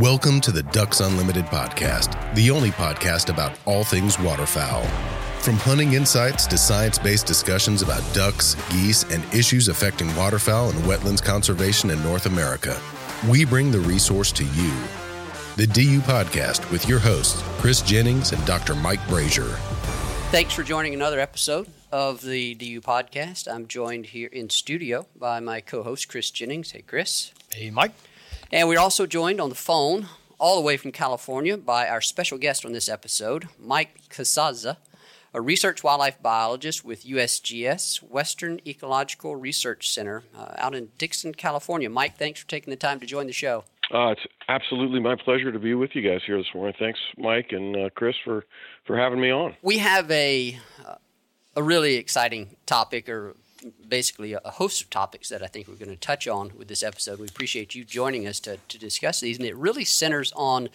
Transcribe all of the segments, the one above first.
Welcome to the Ducks Unlimited podcast, the only podcast about all things waterfowl. From hunting insights to science based discussions about ducks, geese, and issues affecting waterfowl and wetlands conservation in North America, we bring the resource to you. The DU Podcast with your hosts, Chris Jennings and Dr. Mike Brasher. Thanks for joining another episode of the DU Podcast. I'm joined here in studio by my co host, Chris Jennings. Hey, Chris. Hey, Mike. And we're also joined on the phone, all the way from California, by our special guest on this episode, Mike Casazza, a research wildlife biologist with USGS, Western Ecological Research Center, uh, out in Dixon, California. Mike, thanks for taking the time to join the show. Uh, it's absolutely my pleasure to be with you guys here this morning. Thanks, Mike and uh, Chris, for, for having me on. We have a uh, a really exciting topic, or basically a host of topics that I think we're going to touch on with this episode. We appreciate you joining us to, to discuss these, and it really centers on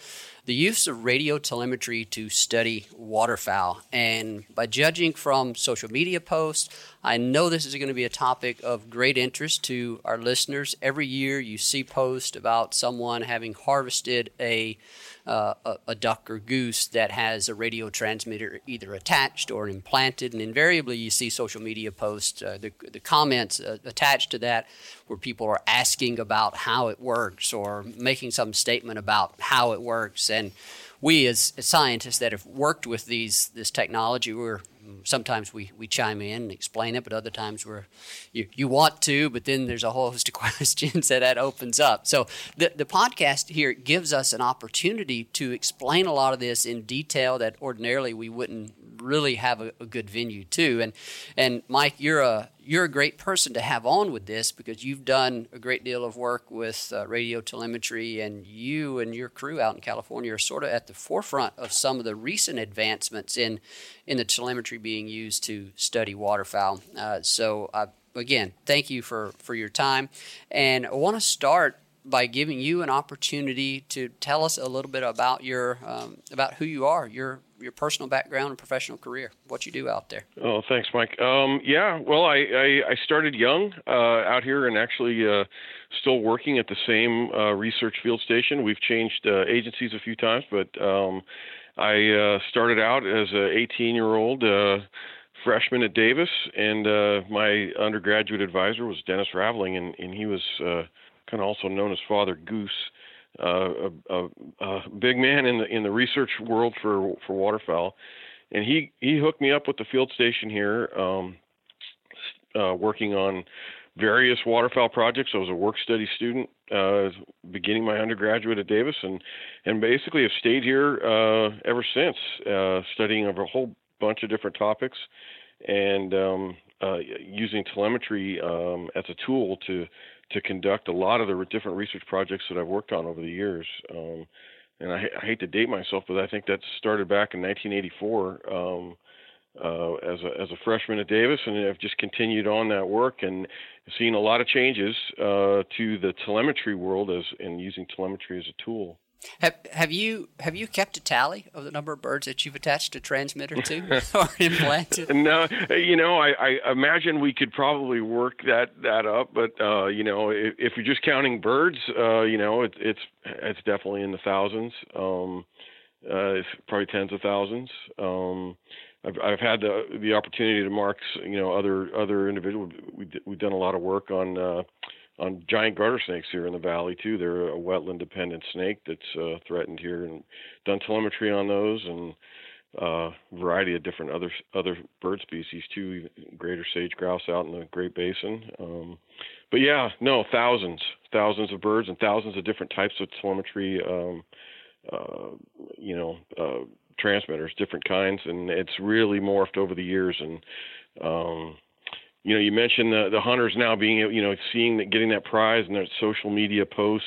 the use of radio telemetry to study waterfowl. And by judging from social media posts, I know this is going to be a topic of great interest to our listeners. Every year you see posts about someone having harvested a uh, a, duck or goose that has a radio transmitter either attached or implanted, and invariably you see social media posts, uh, the, the comments uh, attached to that, where people are asking about how it works or making some statement about how it works. And we, as, as scientists that have worked with these this technology, we're sometimes we, we chime in and explain it, but other times we're you, you want to, but then there's a whole host of questions that that opens up. So the the podcast here gives us an opportunity to explain a lot of this in detail that ordinarily we wouldn't really have a, a good venue to. And and Mike, you're a you're a great person to have on with this because you've done a great deal of work with uh, radio telemetry, and you and your crew out in California are sort of at the forefront of some of the recent advancements in in the telemetry being used to study waterfowl. Uh, so, uh, again, thank you for for your time, and I want to start by giving you an opportunity to tell us a little bit about your um, about who you are, your your personal background and professional career, what you do out there. Oh, thanks, Mike. Um, yeah, well, I, I, I started young uh, out here and actually uh, still working at the same uh, research field station. We've changed uh, agencies a few times, but um, I uh, started out as an 18 year old uh, freshman at Davis, and my undergraduate advisor was Dennis Raveling, and, and he was kind of also known as Father Goose. Uh, a, a, a, big man in the in the research world for for waterfowl, and he he hooked me up with the field station here, um, uh, working on various waterfowl projects. I was a work study student, uh, beginning my undergraduate at Davis, and and basically have stayed here uh, ever since, uh, studying over a whole bunch of different topics, and um, uh, using telemetry um, as a tool to to conduct a lot of the different research projects that I've worked on over the years. Um, and I, I, hate to date myself, but I think that started back in 1984 um, uh, as a as a freshman at Davis, and I've just continued on that work and seen a lot of changes uh, to the telemetry world as and using telemetry as a tool. Have have you have you kept a tally of the number of birds that you've attached a transmitter to or implanted? No, you know, I, I imagine we could probably work that that up, but uh, you know, if, if you're just counting birds, uh, you know, it, it's it's definitely in the thousands. Um, uh, it's probably tens of thousands. Um, I've I've had the the opportunity to mark, you know, other other individuals. We we've done a lot of work on. On giant garter snakes here in the valley too. They're a wetland dependent snake that's uh, threatened here, and done telemetry on those and a uh, variety of different other other bird species too. Greater sage grouse out in the Great Basin. Um, but yeah, no, thousands, thousands of birds and thousands of different types of telemetry. Um, uh, you know, uh, transmitters, different kinds, and it's really morphed over the years and. Um, you know, you mentioned the the hunters now being, you know, seeing that getting that prize and that social media post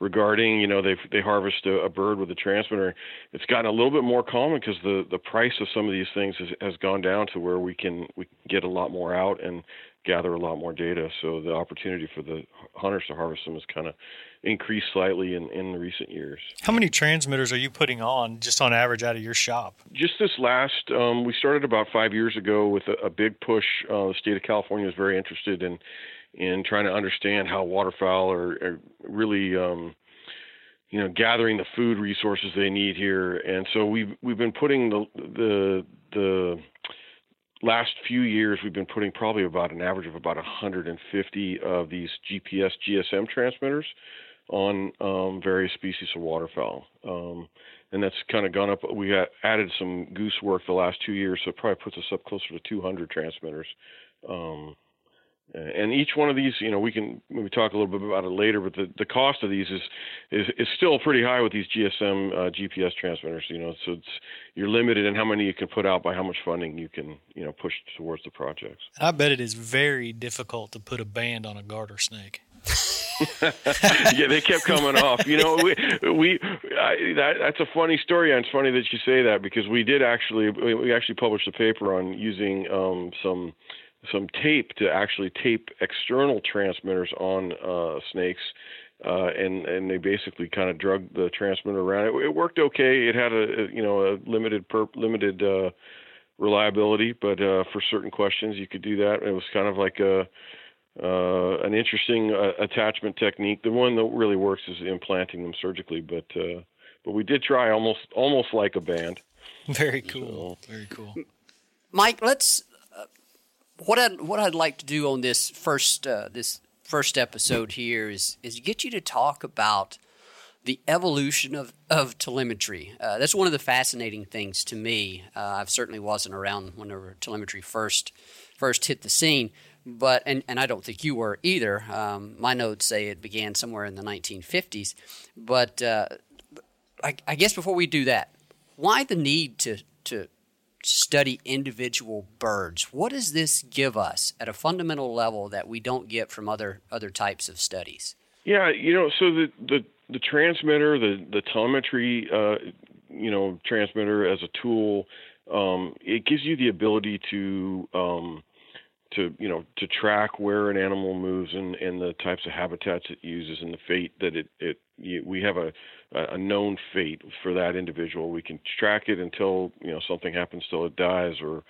regarding, you know, they they harvest a, a, bird with a transmitter. It's gotten a little bit more common because the the price of some of these things has, has gone down to where we can we can get a lot more out and gather a lot more data. So the opportunity for the hunters to harvest them has kind of increased slightly in, in recent years. How many transmitters are you putting on just on average out of your shop? Just this last, um, we started about five years ago with a, a big push. Uh, the state of California is very interested in in trying to understand how waterfowl are, are really um, you know gathering the food resources they need here and so we've we've been putting the the the last few years we've been putting probably about an average of about 150 of these GPS GSM transmitters on um, various species of waterfowl. Um, and that's kind of gone up. We added some goose work the last two years, so it probably puts us up closer to 200 transmitters. Um, and each one of these, you know, we can maybe talk a little bit about it later, but the, the cost of these is, is is still pretty high with these GSM uh, GPS transmitters. You know, so it's you're limited in how many you can put out by how much funding you can, you know, push towards the projects. I bet it is very difficult to put a band on a garter snake. yeah, they kept coming off. You know, we we I, that, that's a funny story, and it's funny that you say that because we did actually we actually published a paper on using um, some some tape to actually tape external transmitters on uh, snakes, uh, and and they basically kind of drug the transmitter around. It, it worked okay. It had a, a you know a limited per, limited uh, reliability, but uh, for certain questions you could do that. It was kind of like a uh, an interesting uh, attachment technique. The one that really works is implanting them surgically, but uh, but we did try almost almost like a band. Very cool. So. Very cool. Mike, let's what I'd, what I'd like to do on this first uh, this first episode here is is get you to talk about the evolution of, of telemetry. Uh, that's one of the fascinating things to me. Uh, I certainly wasn't around whenever telemetry first first hit the scene, but and, and I don't think you were either. Um, my notes say it began somewhere in the 1950s, but uh, I, I guess before we do that, why the need to to study individual birds. What does this give us at a fundamental level that we don't get from other other types of studies? Yeah, you know, so the the, the transmitter, the the telemetry, uh, you know, transmitter as a tool, um, it gives you the ability to um, to you know to track where an animal moves and, and the types of habitats it uses and the fate that it it we have a a known fate for that individual. We can track it until you know something happens till it dies, or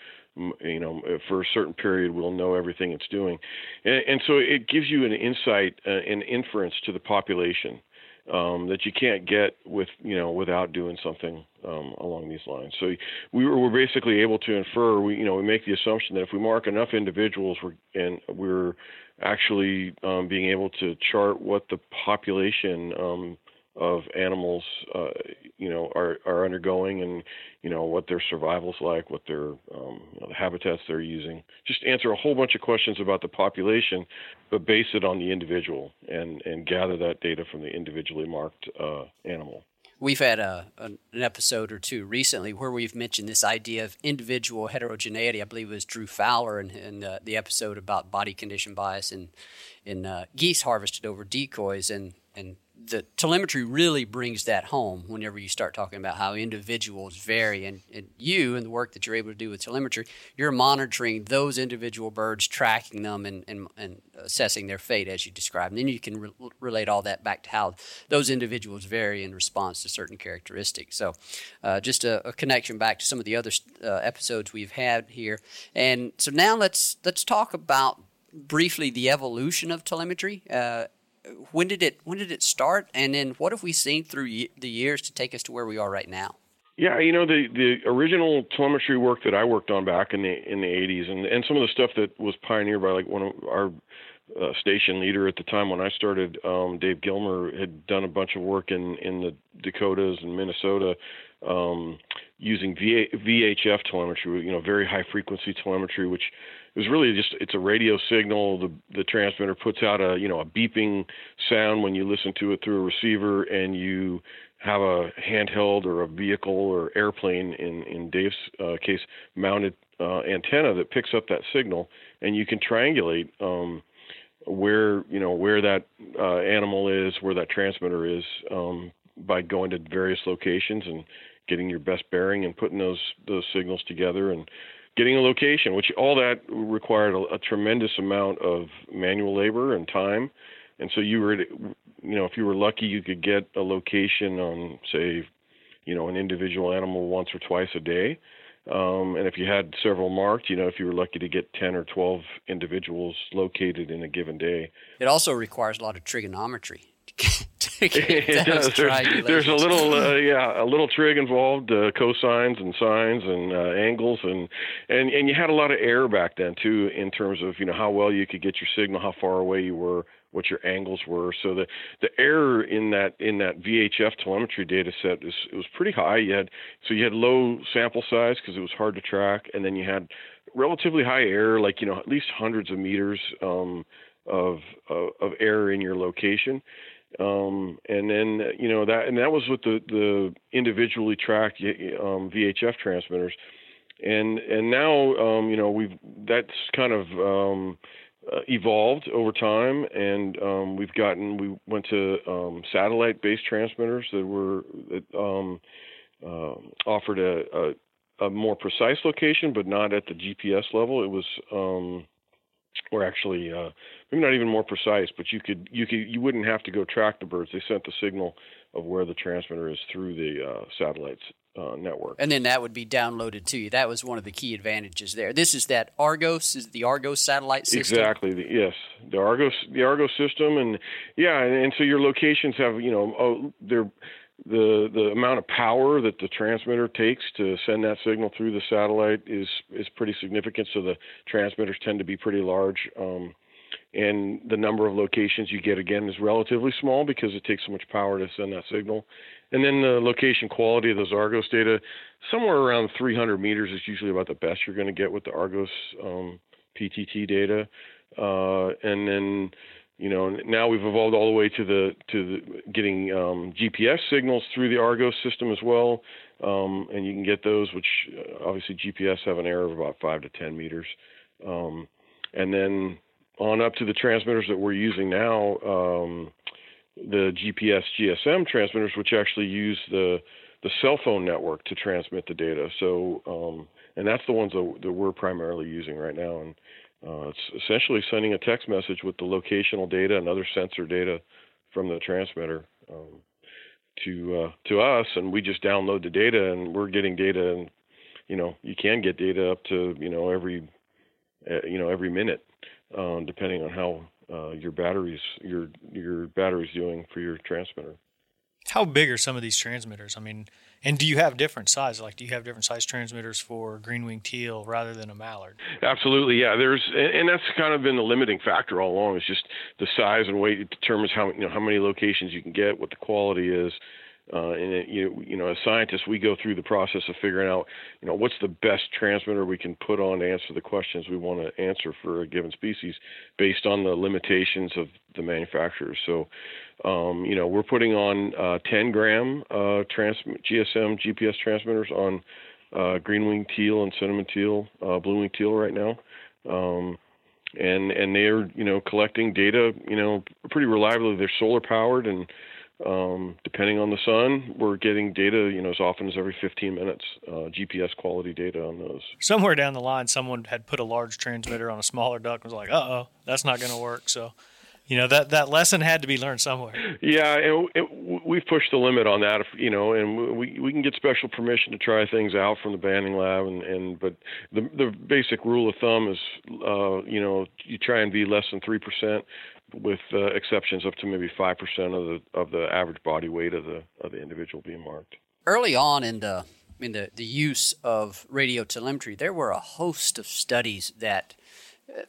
you know for a certain period we'll know everything it's doing, and, and so it gives you an insight, uh, an inference to the population um, that you can't get with you know without doing something um, along these lines. So we were, we're basically able to infer. We you know we make the assumption that if we mark enough individuals, we're, and we're actually um, being able to chart what the population um, of animals, uh, you know, are, are undergoing and, you know, what their survival's like, what their um, you know, the habitats they're using. Just answer a whole bunch of questions about the population, but base it on the individual and, and gather that data from the individually marked uh, animal. We've had a, an episode or two recently where we've mentioned this idea of individual heterogeneity. I believe it was Drew Fowler in, in uh, the episode about body condition bias in, in uh, geese harvested over decoys. And, and the telemetry really brings that home whenever you start talking about how individuals vary. And, and, you and the work that you're able to do with telemetry, you're monitoring those individual birds, tracking them, and, and, and assessing their fate as you described. And then you can re- relate all that back to how those individuals vary in response to certain characteristics. So, uh, just a, a, connection back to some of the other uh, episodes we've had here. And so now let's let's talk about briefly the evolution of telemetry. Uh, when did it when did it start, and then what have we seen through the years to take us to where we are right now? Yeah, you know the the original telemetry work that I worked on back in the in the 80s, and and some of the stuff that was pioneered by like one of our uh, station leader at the time when I started, um, Dave Gilmer had done a bunch of work in in the Dakotas and Minnesota um, using VA, VHF telemetry, you know, very high frequency telemetry, which it was really just it's a radio signal. The the transmitter puts out a you know a beeping sound when you listen to it through a receiver, and you have a handheld or a vehicle or airplane in in Dave's uh, case mounted uh, antenna that picks up that signal, and you can triangulate um, where you know where that uh, animal is, where that transmitter is, um, by going to various locations and getting your best bearing and putting those those signals together and getting a location, which all that required a, a tremendous amount of manual labor and time. And so you were, you know, if you were lucky, you could get a location on, say, you know, an individual animal once or twice a day. Um, and if you had several marked, you know, if you were lucky to get 10 or 12 individuals located in a given day. It also requires a lot of trigonometry. does. There's, there's, a little, uh, yeah, a little trig involved, uh, cosines and sines and uh, angles, and and and you had a lot of error back then too, in terms of you know how well you could get your signal, how far away you were, what your angles were. So the the error in that in that VHF telemetry data set is it was pretty high. You had so you had low sample size because it was hard to track, and then you had relatively high error, like you know at least hundreds of meters um, of, of of error in your location. Um, and then you know that and that was with the the individually tracked um, VHF transmitters, and and now um, you know we've that's kind of um, uh, evolved over time, and um, we've gotten we went to um, satellite-based transmitters that were that um, uh, offered a, a, a more precise location, but not at the GPS level. It was um, or actually uh, maybe not even more precise, but you could you could you wouldn't have to go track the birds. They sent the signal of where the transmitter is through the uh, satellites uh, network. And then that would be downloaded to you. That was one of the key advantages there. This is that Argos is the Argos satellite system. Exactly. The, yes, the Argos the Argos system, and yeah, and, and so your locations have you know oh, they're the the amount of power that the transmitter takes to send that signal through the satellite is is pretty significant. So the transmitters tend to be pretty large, um, and the number of locations you get again is relatively small because it takes so much power to send that signal. And then the location quality of those Argos data, somewhere around 300 meters is usually about the best you're going to get with the Argos um, PTT data. Uh, and then you know now we've evolved all the way to the to the, getting um, GPS signals through the Argos system as well, um, and you can get those, which uh, obviously GPS have an error of about five to ten meters, um, and then on up to the transmitters that we're using now, um, the GPS GSM transmitters, which actually use the the cell phone network to transmit the data. So, um, and that's the ones that, that we're primarily using right now, and uh, it's essentially sending a text message with the locational data and other sensor data from the transmitter um, to uh, to us, and we just download the data, and we're getting data, and you know you can get data up to you know every uh, you know every minute, um, depending on how uh, your batteries your your battery's doing for your transmitter. How big are some of these transmitters? I mean, and do you have different sizes? Like, do you have different size transmitters for green wing teal rather than a mallard? Absolutely, yeah. There's, and that's kind of been the limiting factor all along. It's just the size and weight it determines how you know how many locations you can get, what the quality is, uh, and it, you you know, as scientists, we go through the process of figuring out, you know, what's the best transmitter we can put on to answer the questions we want to answer for a given species, based on the limitations of the manufacturers. So, um, you know, we're putting on uh, 10 gram uh, trans- GSM GPS transmitters on uh, green wing teal and cinnamon teal, uh, blue wing teal right now. Um, and and they're you know collecting data you know pretty reliably. They're solar powered and um, depending on the sun, we're getting data, you know, as often as every 15 minutes, uh, GPS quality data on those. Somewhere down the line, someone had put a large transmitter on a smaller duck and was like, "Uh oh, that's not going to work." So, you know, that that lesson had to be learned somewhere. Yeah, and it, we've pushed the limit on that, you know, and we we can get special permission to try things out from the banding lab, and and but the the basic rule of thumb is, uh, you know, you try and be less than three percent with uh, exceptions up to maybe five percent of the of the average body weight of the of the individual being marked. Early on in the in the, the use of radio telemetry, there were a host of studies that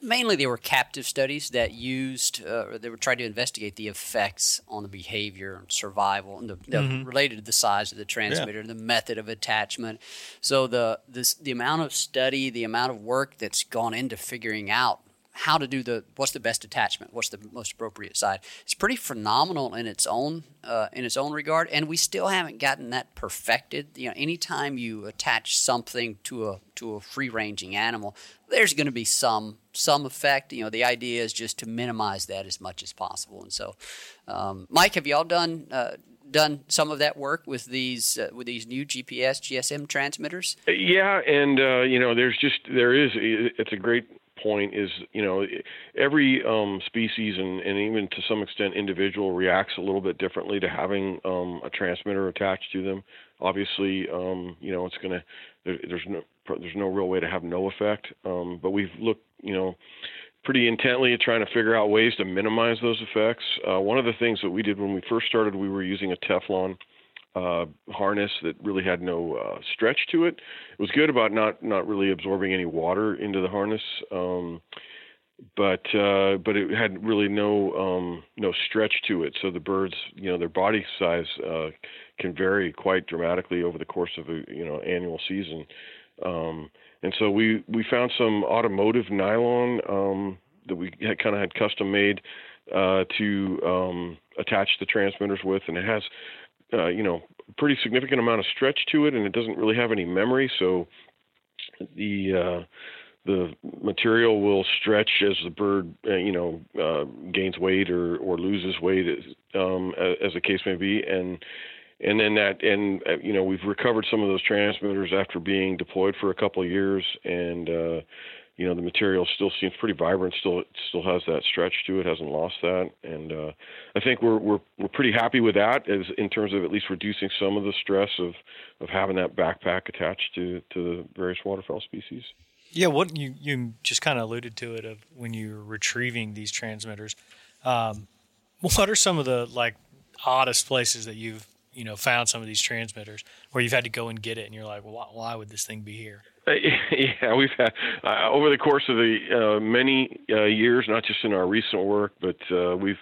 mainly they were captive studies that used uh, they were trying to investigate the effects on the behavior and survival and the, the mm-hmm. related to the size of the transmitter yeah. the method of attachment so the this, the amount of study the amount of work that's gone into figuring out how to do the what's the best attachment, what's the most appropriate side. It's pretty phenomenal in its own uh, in its own regard, and we still haven't gotten that perfected. You know, anytime you attach something to a to a free ranging animal, there's going to be some some effect. You know, the idea is just to minimize that as much as possible. And so, um, Mike, have y'all done? Uh, done some of that work with these uh, with these new GPS GSM transmitters? Yeah, and uh, you know, there's just there is it's a great point is you know every um, species and, and even to some extent individual reacts a little bit differently to having um, a transmitter attached to them. Obviously, um, you know it's gonna there, there's no there's no real way to have no effect, um, but we've looked you know pretty intently at trying to figure out ways to minimize those effects. Uh, one of the things that we did when we first started, we were using a Teflon uh, harness that really had no uh, stretch to it. It was good about not not really absorbing any water into the harness, um, but uh, but it had really no um, no stretch to it. So the birds, you know, their body size uh, can vary quite dramatically over the course of a you know annual season. Um, and so we we found some automotive nylon um, that we had kind of had custom made uh, to um, attach the transmitters with, and it has uh, you know pretty significant amount of stretch to it, and it doesn't really have any memory, so the uh, the material will stretch as the bird, uh, you know, uh, gains weight or, or loses weight, um, as the case may be, and and then that and uh, you know we've recovered some of those transmitters after being deployed for a couple of years and uh you know the material still seems pretty vibrant still still has that stretch to it hasn't lost that. And uh i think we're we're we're pretty happy with that as in terms of at least reducing some of the stress of of having that backpack attached to to the various waterfowl species. Yeah what you you just kind of alluded to it of when you're retrieving these transmitters um what are some of the like oddest places that you've you know found some of these transmitters where you've had to go and get it and you're like well why, why would this thing be here uh, yeah we've had uh, over the course of the uh, many uh, years not just in our recent work but uh, we've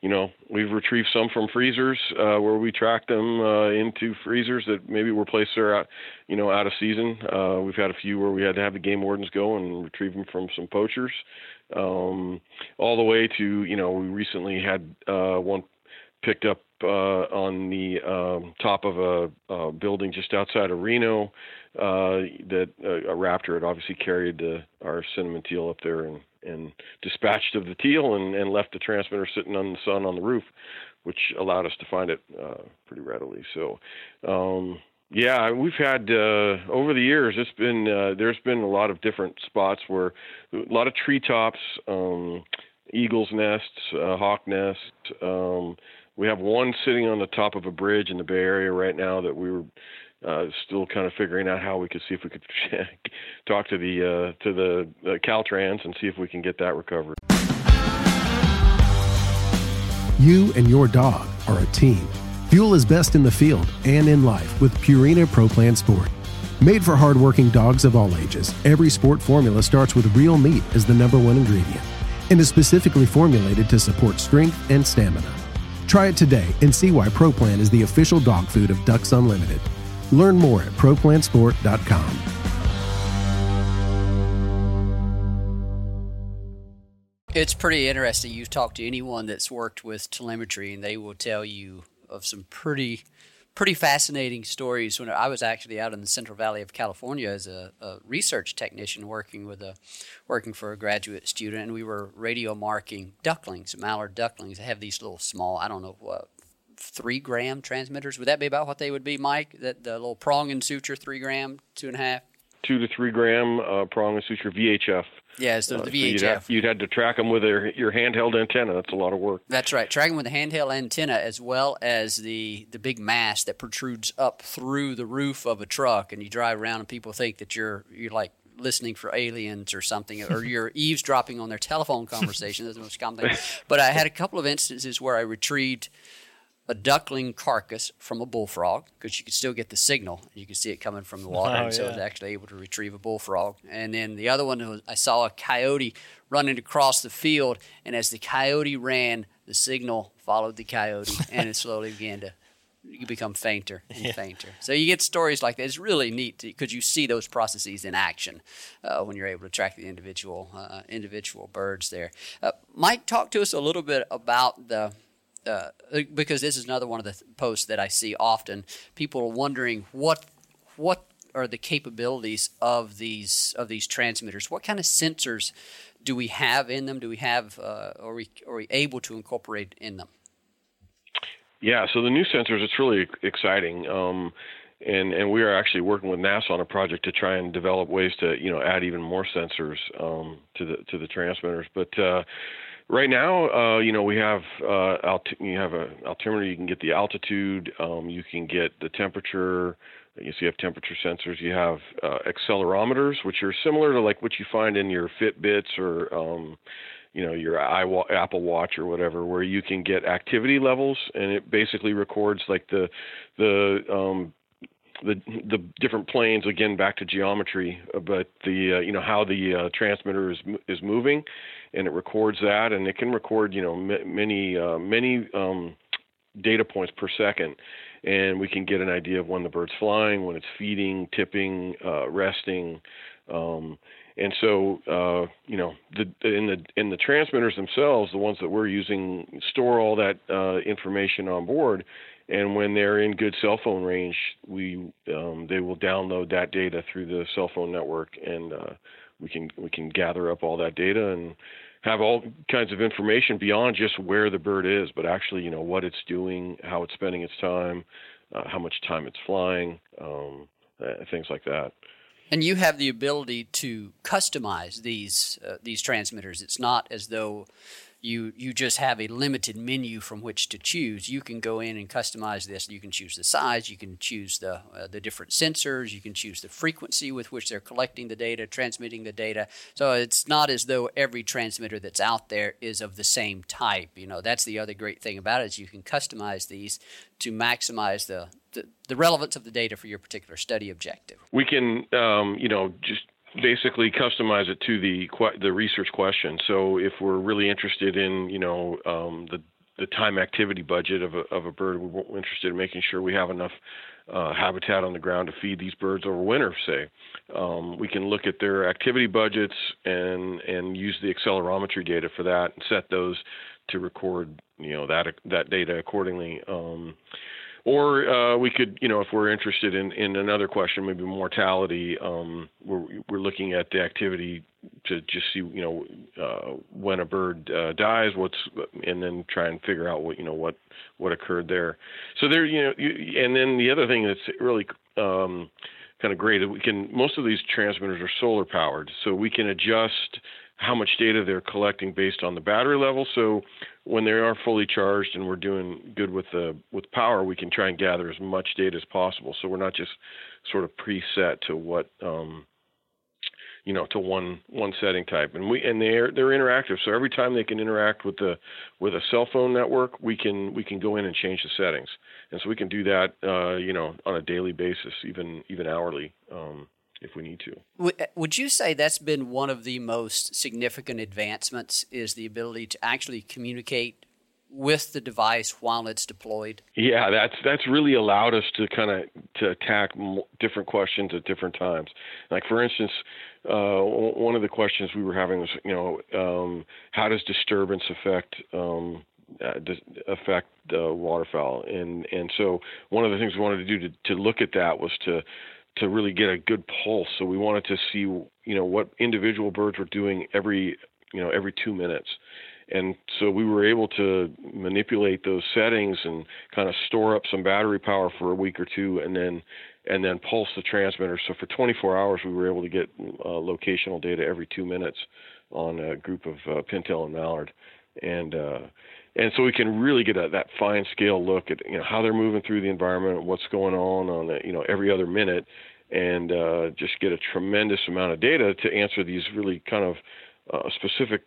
you know we've retrieved some from freezers where we track them into freezers that maybe were placed there out you know out of season. We've had a few where we had to have the game wardens go and retrieve them from some poachers. Um, all the way to you know we recently had one picked up uh, on the um, top of a, a, building just outside of Reno. Uh, that uh, a raptor had obviously carried our cinnamon teal up there and, and dispatched of the teal and, and left the transmitter sitting on the sun on the roof, which allowed us to find it uh, pretty readily. So. Um, yeah, we've had uh, over the years. It's been uh, there's been a lot of different spots where a lot of treetops, um, eagles' nests, uh, hawk nests, um, we have one sitting on the top of a bridge in the Bay Area right now that we were uh, still kind of figuring out how we could see if we could talk to the uh, to the uh, Caltrans and see if we can get that recovered. You and your dog are a team. Fuel is best in the field and in life with Purina Pro Plan Sport. Made for hardworking dogs of all ages, every sport formula starts with real meat as the number one ingredient and is specifically formulated to support strength and stamina. Try it today and see why ProPlan is the official dog food of Ducks Unlimited. Learn more at ProPlansport.com. It's pretty interesting. You talk to anyone that's worked with telemetry, and they will tell you of some pretty pretty fascinating stories. When I was actually out in the Central Valley of California as a, a, research technician, working with a working for a graduate student, and we were radio marking ducklings, mallard ducklings. They have these little small, I don't know what, three gram transmitters. Would that be about what they would be, Mike? That the little prong and suture, three gram, two and a half. Two to three gram uh, prong and suture VHF. Yeah, uh, so the VHF. So you'd, have, you'd had to track them with your, your handheld antenna. That's a lot of work. That's right. Tracking with a handheld antenna as well as the, the big mast that protrudes up through the roof of a truck. And you drive around and people think that you're you're like listening for aliens or something, or you're eavesdropping on their telephone conversation. That's the most common thing. But I had a couple of instances where I retrieved – a duckling carcass from a bullfrog because you could still get the signal. You could see it coming from the water, oh, and so yeah. I was actually able to retrieve a bullfrog. And then the other one was I saw a coyote running across the field, and as the coyote ran, the signal followed the coyote, and it slowly began to you become fainter and yeah. fainter. So you get stories like that. It's really neat because you see those processes in action uh, when you're able to track the individual uh, individual birds there. Uh, Mike, talk to us a little bit about the. Uh, because this is another one of the posts that I see often. People are wondering what what are the capabilities of these of these transmitters? What kind of sensors do we have in them? Do we have uh, are we are we able to incorporate in them? Yeah, so the new sensors, it's really exciting. Um, and, and we are actually working with NASA on a project to try and develop ways to, you know, add even more sensors um, to the to the transmitters. But uh, right now, uh, you know, we have uh, alt- you have a altimeter. You can get the altitude. Um, you can get the temperature. You see, you have temperature sensors. You have uh, accelerometers, which are similar to like what you find in your Fitbits or um, you know your Apple Watch or whatever, where you can get activity levels, and it basically records like the the um, the the different planes again back to geometry, but the uh, you know how the uh, transmitter is is moving, and it records that, and it can record you know m- many uh, many um, data points per second, and we can get an idea of when the bird's flying, when it's feeding, tipping, uh, resting. Um, and so, uh, you know, the, in the in the transmitters themselves, the ones that we're using store all that uh, information on board, and when they're in good cell phone range, we um, they will download that data through the cell phone network, and uh, we can we can gather up all that data and have all kinds of information beyond just where the bird is, but actually, you know, what it's doing, how it's spending its time, uh, how much time it's flying, um, uh, things like that. And you have the ability to customize these uh, these transmitters. It's not as though you you just have a limited menu from which to choose. You can go in and customize this. You can choose the size. You can choose the uh, the different sensors. You can choose the frequency with which they're collecting the data, transmitting the data. So it's not as though every transmitter that's out there is of the same type. You know that's the other great thing about it is you can customize these to maximize the the, the relevance of the data for your particular study objective. We can um, you know just basically customize it to the the research question. So if we're really interested in, you know, um, the the time activity budget of a, of a bird, we're interested in making sure we have enough uh, habitat on the ground to feed these birds over winter. Say, um, we can look at their activity budgets and and use the accelerometry data for that and set those to record, you know, that that data accordingly. Um, or uh, we could, you know, if we're interested in, in another question, maybe mortality, um, we're, we're looking at the activity to just see, you know, uh, when a bird uh, dies, what's, and then try and figure out what, you know, what what occurred there. So there, you know, you, and then the other thing that's really um, kind of great is we can most of these transmitters are solar powered, so we can adjust how much data they're collecting based on the battery level. So when they are fully charged and we're doing good with the with power, we can try and gather as much data as possible. So we're not just sort of preset to what um, you know to one one setting type. And we and they're they're interactive. So every time they can interact with the with a cell phone network, we can we can go in and change the settings. And so we can do that uh, you know on a daily basis, even even hourly. Um, if we need to. Would you say that's been one of the most significant advancements is the ability to actually communicate with the device while it's deployed? Yeah, that's that's really allowed us to kind of to attack different questions at different times. Like for instance, uh, one of the questions we were having was, you know, um, how does disturbance affect um, uh, affect uh, waterfowl? And and so one of the things we wanted to do to, to look at that was to to really get a good pulse. So we wanted to see, you know, what individual birds were doing every, you know, every two minutes. And so we were able to manipulate those settings and kind of store up some battery power for a week or two, and then and then pulse the transmitter. So for 24 hours, we were able to get uh, locational data every two minutes on a group of uh, pintail and mallard, and uh, and so we can really get a, that fine scale look at you know how they're moving through the environment, what's going on on you know every other minute, and uh, just get a tremendous amount of data to answer these really kind of uh, specific,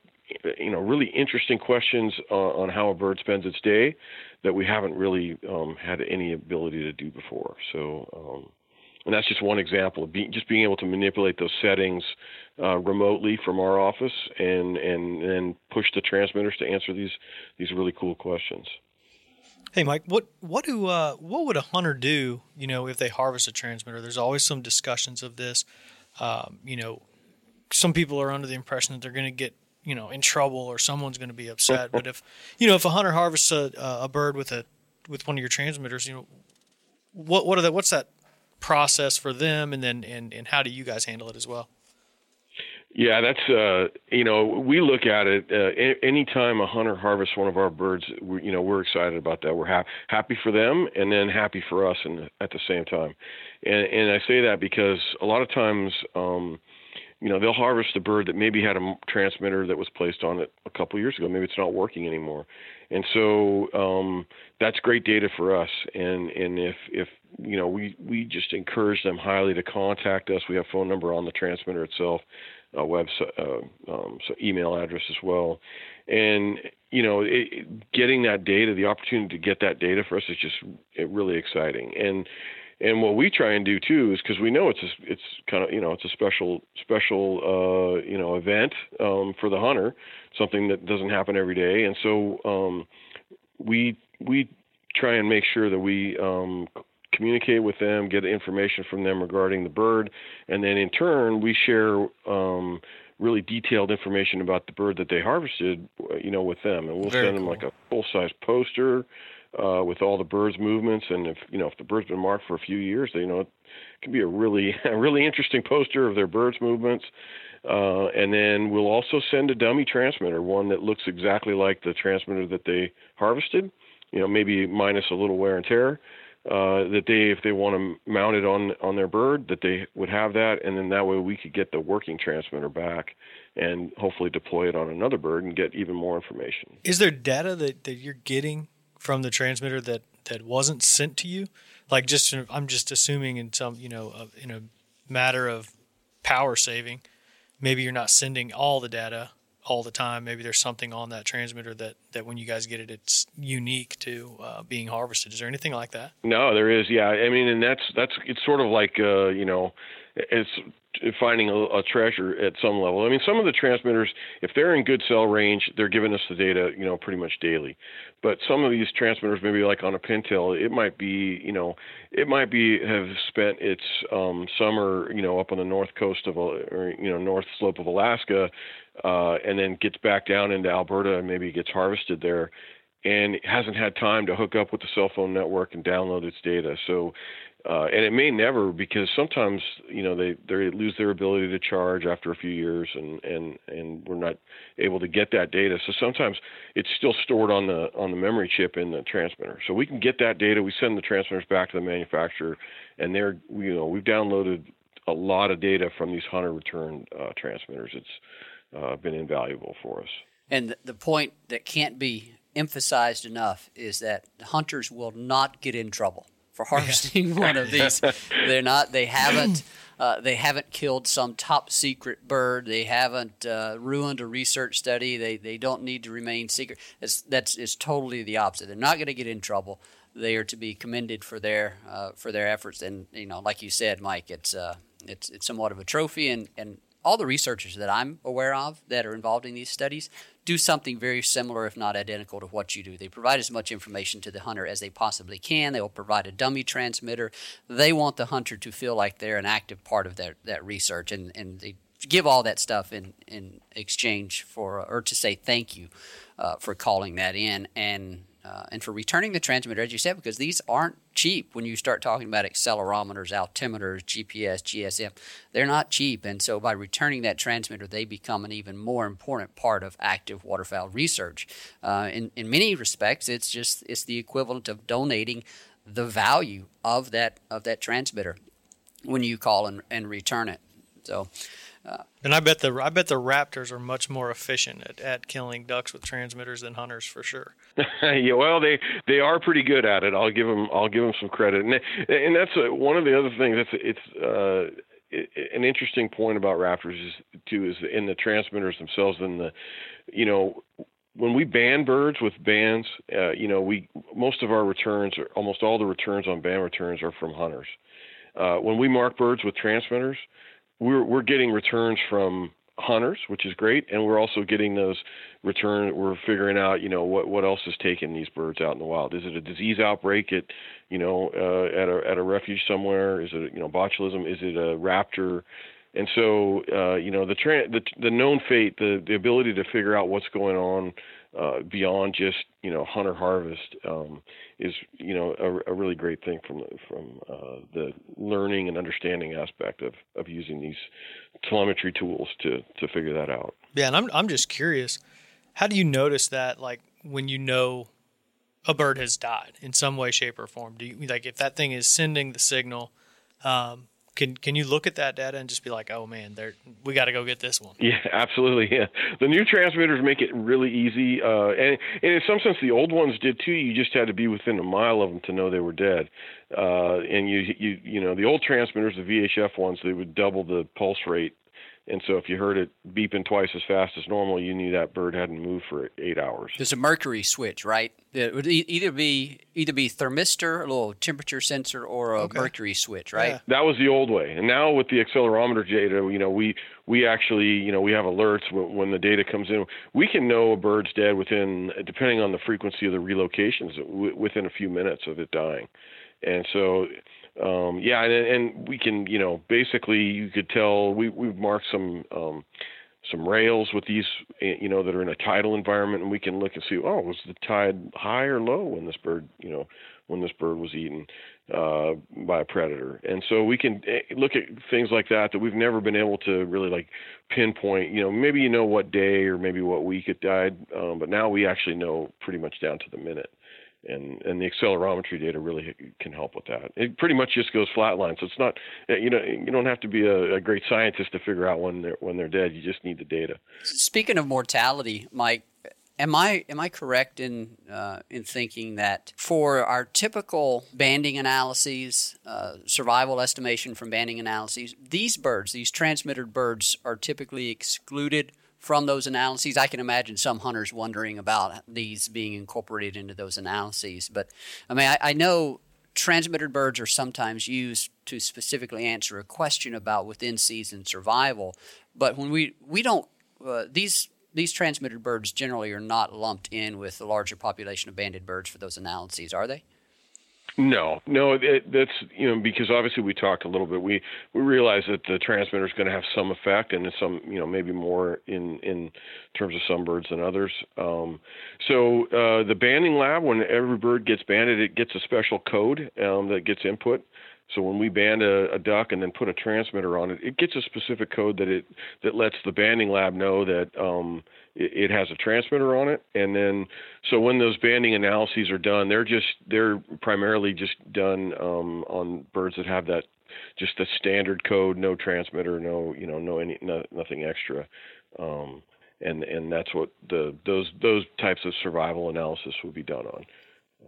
you know, really interesting questions uh, on how a bird spends its day that we haven't really um, had any ability to do before. So. Um, and that's just one example of being, just being able to manipulate those settings uh, remotely from our office and and and push the transmitters to answer these these really cool questions. Hey, Mike, what what do uh, what would a hunter do? You know, if they harvest a transmitter, there's always some discussions of this. Um, you know, some people are under the impression that they're going to get you know in trouble or someone's going to be upset. but if you know if a hunter harvests a, a bird with a with one of your transmitters, you know, what what are the what's that process for them, and then and and how do you guys handle it as well? Yeah, that's uh, you know we look at it uh, anytime a hunter harvests one of our birds, we, you know we're excited about that. We're ha- happy for them and then happy for us and at the same time. And and I say that because a lot of times um, you know they'll harvest a bird that maybe had a transmitter that was placed on it a couple years ago. Maybe it's not working anymore, and so um, that's great data for us. And and if if you know we we just encourage them highly to contact us. We have phone number on the transmitter itself a website, uh, um, so email address as well. And you know, it, getting that data, the opportunity to get that data for us is just really exciting. And and what we try and do too is because we know it's a, it's kind of you know it's a special special uh, you know event um, for the hunter, something that doesn't happen every day. And so um, we we try and make sure that we um, communicate with them, get information from them regarding the bird, and then in turn we share um, really detailed information about the bird that they harvested, you know, with them, and we'll Very send them like a full size poster uh, with all the bird's movements, and if you know if the bird's been marked for a few years, they, you know, it can be a really a really interesting poster of their bird's movements. Uh, and then we'll also send a dummy transmitter, one that looks exactly like the transmitter that they harvested, you know, maybe minus a little wear and tear uh, that they, if they want to mount it on on their bird, that they would have that, and then that way we could get the working transmitter back, and hopefully deploy it on another bird and get even more information. Is there data that, that you're getting from the transmitter that that wasn't sent to you? Like just I'm just assuming in some you know uh, in a matter of power saving, maybe you're not sending all the data all the time. Maybe there's something on that transmitter that, that when you guys get it, it's unique to uh, being harvested. Is there anything like that? No, there is. Yeah, I mean, and that's that's it's sort of like uh, you know, it's finding a, a, treasure at some level. I mean, some of the transmitters, if they're in good cell range, they're giving us the data, you know, pretty much daily. But some of these transmitters, maybe like on a pintail, it might be, you know, it might be have spent its um, summer, you know, up on the north coast of, or, you know, north slope of Alaska, uh, and then gets back down into Alberta and maybe gets harvested there and hasn't had time to hook up with the cell phone network and download its data. So, uh, and it may never because sometimes you know they they lose their ability to charge after a few years, and and and we're not able to get that data. So sometimes it's still stored on the on the memory chip in the transmitter. So we can get that data. We send the transmitters back to the manufacturer, and they're you know we've downloaded a lot of data from these hunter return uh, transmitters. It's uh, been invaluable for us. And the point that can't be emphasized enough is that hunters will not get in trouble for harvesting one of these. They're not. They haven't. Uh, they haven't killed some top secret bird. They haven't uh, ruined a research study. They they don't need to remain secret. It's, that's is totally the opposite. They're not going to get in trouble. They are to be commended for their uh, for their efforts. And you know, like you said, Mike, it's uh, it's it's somewhat of a trophy. And and all the researchers that I'm aware of that are involved in these studies do something very similar, if not identical, to what you do. They provide as much information to the hunter as they possibly can. They will provide a dummy transmitter. They want the hunter to feel like they're an active part of that, that research, and, and they give all that stuff in, in exchange for, or to say thank you uh, for calling that in. And uh, and for returning the transmitter, as you said, because these aren't cheap when you start talking about accelerometers, altimeters, GPS, GSM. They're not cheap. And so by returning that transmitter, they become an even more important part of active waterfowl research. Uh, in, in many respects, it's just it's the equivalent of donating the value of that of that transmitter when you call and, and return it. So uh, and I bet the I bet the Raptors are much more efficient at, at killing ducks with transmitters than hunters for sure. yeah, well, they they are pretty good at it. I'll give them I'll give them some credit, and and that's a, one of the other things. That's it's uh, an interesting point about Raptors is too is in the transmitters themselves and the you know when we ban birds with bands, uh, you know, we most of our returns, almost all the returns on ban returns, are from hunters. Uh, when we mark birds with transmitters, we're we're getting returns from hunters, which is great, and we're also getting those return. We're figuring out, you know, what what else is taking these birds out in the wild. Is it a disease outbreak at, you know, uh, at a at a refuge somewhere? Is it you know botulism? Is it a raptor? And so, uh, you know, the, tra- the the known fate, the the ability to figure out what's going on uh, beyond just you know hunter harvest um, is you know a, a, really great thing from from uh, the learning and understanding aspect of of using these telemetry tools to to figure that out. Yeah, and I'm I'm just curious, how do you notice that like when you know a bird has died in some way, shape, or form? Do you like if that thing is sending the signal? Um, can can you look at that data and just be like, oh man, there we got to go get this one? Yeah, absolutely. Yeah, the new transmitters make it really easy, uh, and, and in some sense, the old ones did too. You just had to be within a mile of them to know they were dead. Uh, and you you you know the old transmitters, the VHF ones, they would double the pulse rate and so if you heard it beeping twice as fast as normal, you knew that bird hadn't moved for eight hours. There's a mercury switch, right? It would either be either be thermistor, a little temperature sensor, or a okay. mercury switch, right? Yeah. That was the old way. And now with the accelerometer data, you know, we we actually, you know, we have alerts when, when the data comes in. We can know a bird's dead within, depending on the frequency of the relocations, within a few minutes of it dying. And so um, yeah, and, and we can, you know, basically you could tell we we've marked some um, some rails with these, eh, you know, that are in a tidal environment, and we can look and see, oh, was the tide high or low when this bird, you know, when this bird was eaten uh, by a predator, and so we can eh, look at things like that that we've never been able to really like pinpoint. You know, maybe you know what day or maybe what week it died, um, but now we actually know pretty much down to the minute and and the accelerometry data really can help with that. It pretty much just goes flatline, so it's not you know you don't have to be a, a, great scientist to figure out when they're when they're dead. You just need the data. Speaking of mortality, Mike, am I am I correct in uh, in thinking that for our typical banding analyses, uh, survival estimation from banding analyses, these birds, these transmitted birds, are typically excluded from those analyses. I can imagine some hunters wondering about these being incorporated into those analyses. But I mean, I, I know transmitted birds are sometimes used to specifically answer a question about within season survival. But when we we don't uh, these these transmitted birds generally are not lumped in with the larger population of banded birds for those analyses, are they? No, no, it, that's you know because obviously we talked a little bit. We we realize that the transmitter is going to have some effect, and some you know maybe more in in terms of some birds than others. Um, so uh, the banding lab, when every bird gets banded, it gets a special code um, that gets input. So when we band a, a, duck and then put a transmitter on it, it gets a specific code that it that lets the banding lab know that um, it, it, has a transmitter on it. And then so when those banding analyses are done, they're just they're primarily just done um, on birds that have that just the standard code, no transmitter, no you know no any no, nothing extra. Um, and and that's what the those those types of survival analysis will be done on.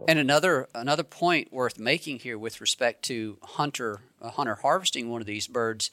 And another another point worth making here with respect to hunter hunter harvesting one of these birds,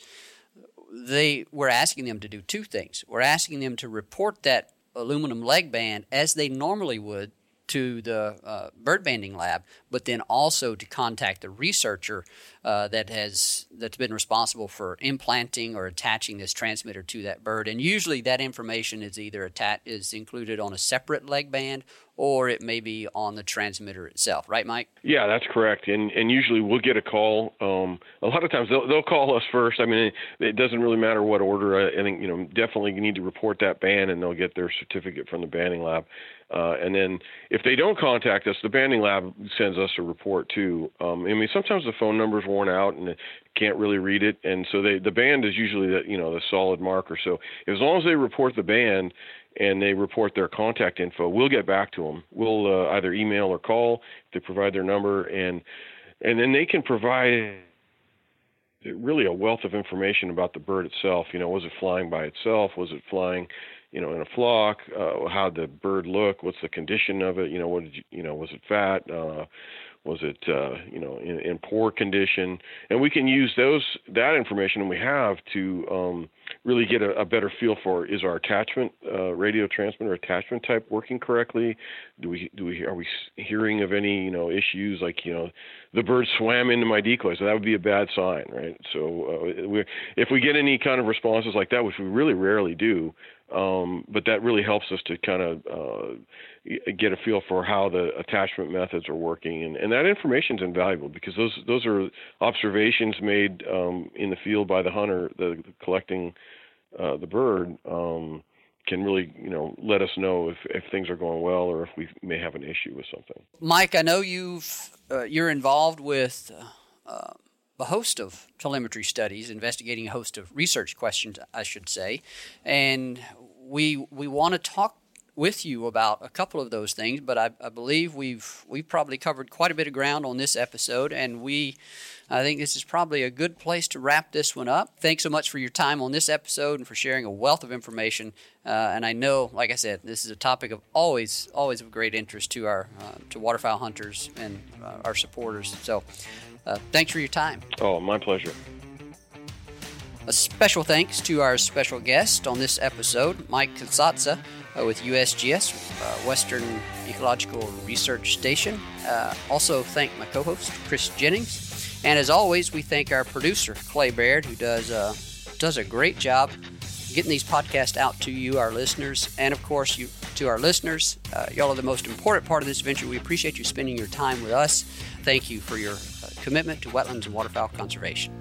they we're asking them to do two things. We're asking them to report that aluminum leg band as they normally would to the uh, bird banding lab, but then also to contact the researcher uh, that has that's been responsible for implanting or attaching this transmitter to that bird. And usually, that information is either attached is included on a separate leg band or it may be on the transmitter itself, right, Mike? Yeah, that's correct. And and usually we'll get a call. Um, a lot of times they'll they'll call us first. I mean, it, it doesn't really matter what order. I, I think you know definitely you need to report that band, and they'll get their certificate from the banding lab. Uh, and then if they don't contact us, the banding lab sends us a report too. Um, I mean, sometimes the phone number's worn out and can't really read it, and so they the band is usually the you know the solid marker. So as long as they report the band and they report their contact info, we'll get back to them. We'll uh, either email or call if they provide their number, and and then they can provide really a wealth of information about the bird itself. You know, was it flying by itself? Was it flying, you know, in a flock? Uh, how the bird look? What's the condition of it? You know, what did you, you know? Was it fat? Uh, was it uh, you know in, in, poor condition? And we can use those that information we have to um, really get a, a, better feel for is our attachment uh, radio transmitter attachment type working correctly? Do we do we are we hearing of any you know issues like you know the bird swam into my decoy so that would be a bad sign right? So uh, we, if we get any kind of responses like that which we really rarely do um, but that really helps us to kind of uh, get a feel for how the attachment methods are working, and, and that information is invaluable because those those are observations made um, in the field by the hunter, the, the collecting uh, the bird. Um, can really, you know, let us know if, if things are going well or if we may have an issue with something. Mike, I know you've uh, you're involved with uh, a host of telemetry studies, investigating a host of research questions, I should say, and we we want to talk with you about a couple of those things, but I, I, believe we've we've probably covered quite a bit of ground on this episode, and we I think this is probably a good place to wrap this one up. Thanks so much for your time on this episode and for sharing a wealth of information. Uh, and I know, like I said, this is a topic of always always of great interest to our uh, to waterfowl hunters and uh, our supporters. So, uh, thanks for your time. Oh, my pleasure. A special thanks to our special guest on this episode, Mike Casazza uh, with USGS, uh, Western Ecological Research Station. Uh, also, thank my co host, Chris Jennings. And as always, we thank our producer, Clay Baird, who does, uh, does a great job getting these podcasts out to you, our listeners. And of course, you to our listeners. Uh, y'all are the most important part of this venture. We appreciate you spending your time with us. Thank you for your uh, commitment to wetlands and waterfowl conservation.